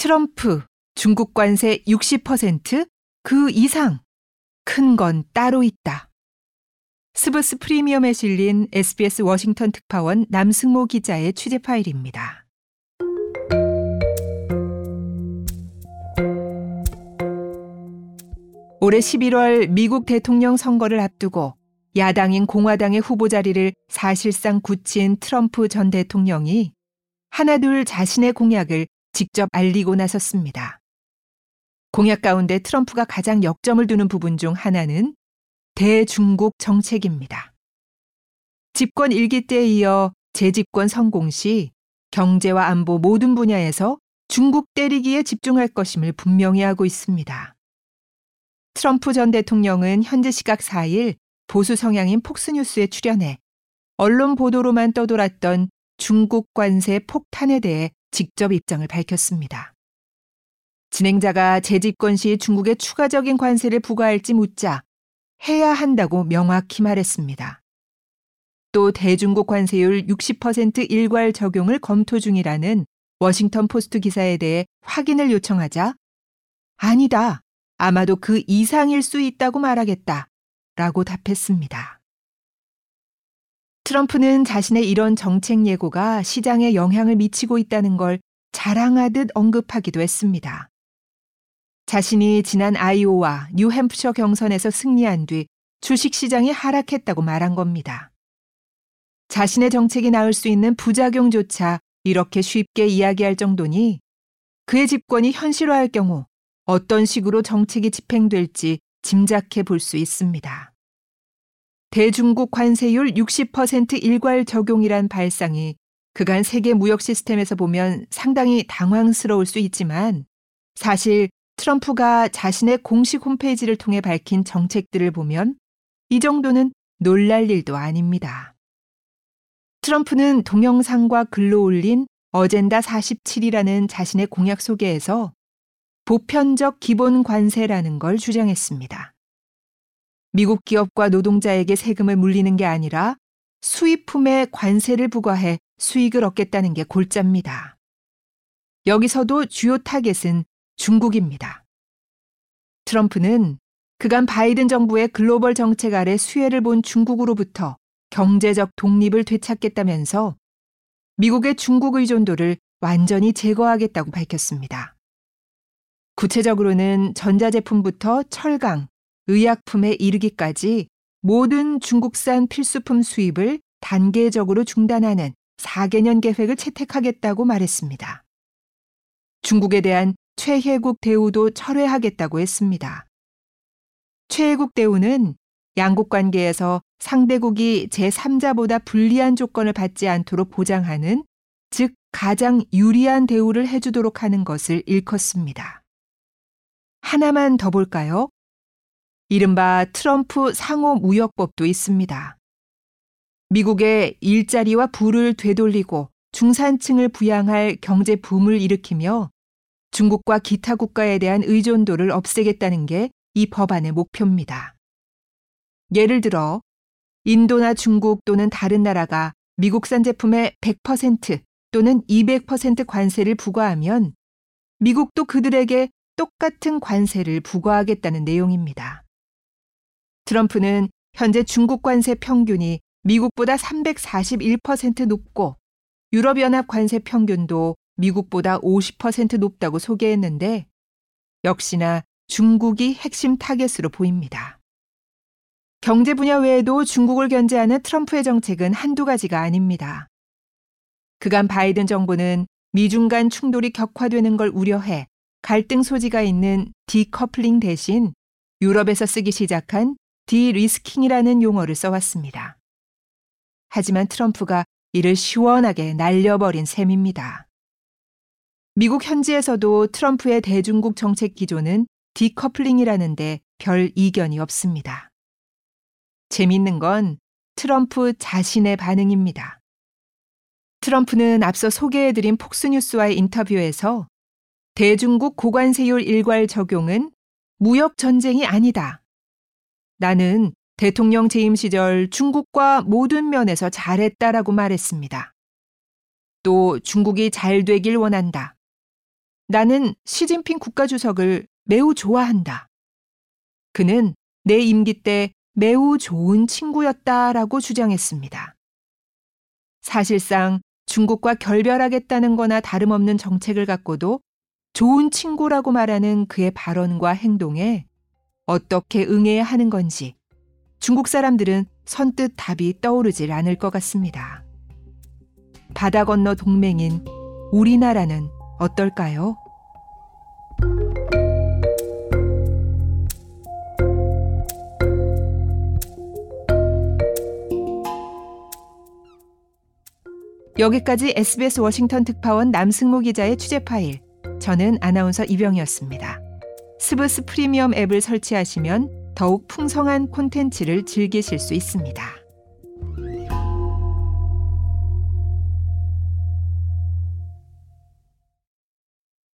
트럼프, 중국 관세 60%? 그 이상. 큰 건 따로 있다. 스브스 프리미엄에 실린 SBS 워싱턴 특파원 남승모 기자의 취재 파일입니다. 올해 11월 미국 대통령 선거를 앞두고 야당인 공화당의 후보 자리를 사실상 굳힌 트럼프 전 대통령이 하나둘 자신의 공약을 직접 알리고 나섰습니다. 공약 가운데 트럼프가 가장 역점을 두는 부분 중 하나는 대중국 정책입니다. 집권 일기 때에 이어 재집권 성공 시 경제와 안보 모든 분야에서 중국 때리기에 집중할 것임을 분명히 하고 있습니다. 트럼프 전 대통령은 현지 시각 4일 보수 성향인 폭스뉴스에 출연해 언론 보도로만 떠돌았던 중국 관세 폭탄에 대해 직접 입장을 밝혔습니다. 진행자가 재집권 시 중국에 추가적인 관세를 부과할지 묻자 해야 한다고 명확히 말했습니다. 또 대중국 관세율 60% 일괄 적용을 검토 중이라는 워싱턴 포스트 기사에 대해 확인을 요청하자 아니다. 아마도 그 이상일 수 있다고 말하겠다. 라고 답했습니다. 트럼프는 자신의 이런 정책 예고가 시장에 영향을 미치고 있다는 걸 자랑하듯 언급하기도 했습니다. 자신이 지난 아이오와 뉴햄프셔 경선에서 승리한 뒤 주식시장이 하락했다고 말한 겁니다. 자신의 정책이 낳을 수 있는 부작용조차 이렇게 쉽게 이야기할 정도니 그의 집권이 현실화할 경우 어떤 식으로 정책이 집행될지 짐작해 볼 수 있습니다. 대중국 관세율 60% 일괄 적용이란 발상이 그간 세계 무역 시스템에서 보면 상당히 당황스러울 수 있지만 사실 트럼프가 자신의 공식 홈페이지를 통해 밝힌 정책들을 보면 이 정도는 놀랄 일도 아닙니다. 트럼프는 동영상과 글로 올린 어젠다 47이라는 자신의 공약 소개에서 보편적 기본 관세라는 걸 주장했습니다. 미국 기업과 노동자에게 세금을 물리는 게 아니라 수입품에 관세를 부과해 수익을 얻겠다는 게 골자입니다. 여기서도 주요 타겟은 중국입니다. 트럼프는 그간 바이든 정부의 글로벌 정책 아래 수혜를 본 중국으로부터 경제적 독립을 되찾겠다면서 미국의 중국 의존도를 완전히 제거하겠다고 밝혔습니다. 구체적으로는 전자제품부터 철강, 의약품에 이르기까지 모든 중국산 필수품 수입을 단계적으로 중단하는 4개년 계획을 채택하겠다고 말했습니다. 중국에 대한 최혜국 대우도 철회하겠다고 했습니다. 최혜국 대우는 양국 관계에서 상대국이 제3자보다 불리한 조건을 받지 않도록 보장하는 즉 가장 유리한 대우를 해주도록 하는 것을 일컫습니다. 하나만 더 볼까요? 이른바 트럼프 상호 무역법도 있습니다. 미국의 일자리와 부를 되돌리고 중산층을 부양할 경제 붐을 일으키며 중국과 기타 국가에 대한 의존도를 없애겠다는 게 이 법안의 목표입니다. 예를 들어 인도나 중국 또는 다른 나라가 미국산 제품에 100% 또는 200% 관세를 부과하면 미국도 그들에게 똑같은 관세를 부과하겠다는 내용입니다. 트럼프는 현재 중국 관세 평균이 미국보다 341% 높고 유럽연합 관세 평균도 미국보다 50% 높다고 소개했는데 역시나 중국이 핵심 타겟으로 보입니다. 경제 분야 외에도 중국을 견제하는 트럼프의 정책은 한두 가지가 아닙니다. 그간 바이든 정부는 미중 간 충돌이 격화되는 걸 우려해 갈등 소지가 있는 디커플링 대신 유럽에서 쓰기 시작한 de-risking이라는 용어를 써왔습니다. 하지만 트럼프가 이를 시원하게 날려버린 셈입니다. 미국 현지에서도 트럼프의 대중국 정책 기조는 디커플링이라는데 별 이견이 없습니다. 재밌는 건 트럼프 자신의 반응입니다. 트럼프는 앞서 소개해드린 폭스뉴스와의 인터뷰에서 대중국 고관세율 일괄 적용은 무역 전쟁이 아니다. 나는 대통령 재임 시절 중국과 모든 면에서 잘했다라고 말했습니다. 또 중국이 잘 되길 원한다. 나는 시진핑 국가주석을 매우 좋아한다. 그는 내 임기 때 매우 좋은 친구였다라고 주장했습니다. 사실상 중국과 결별하겠다는 거나 다름없는 정책을 갖고도 좋은 친구라고 말하는 그의 발언과 행동에 어떻게 응해야 하는 건지 중국 사람들은 선뜻 답이 떠오르질 않을 것 같습니다. 바다 건너 동맹인 우리나라는 어떨까요? 여기까지 SBS 워싱턴 특파원 남승모 기자의 취재 파일. 저는 아나운서 이병이었습니다. 스브스 프리미엄 앱을 설치하시면 더욱 풍성한 콘텐츠를 즐기실 수 있습니다.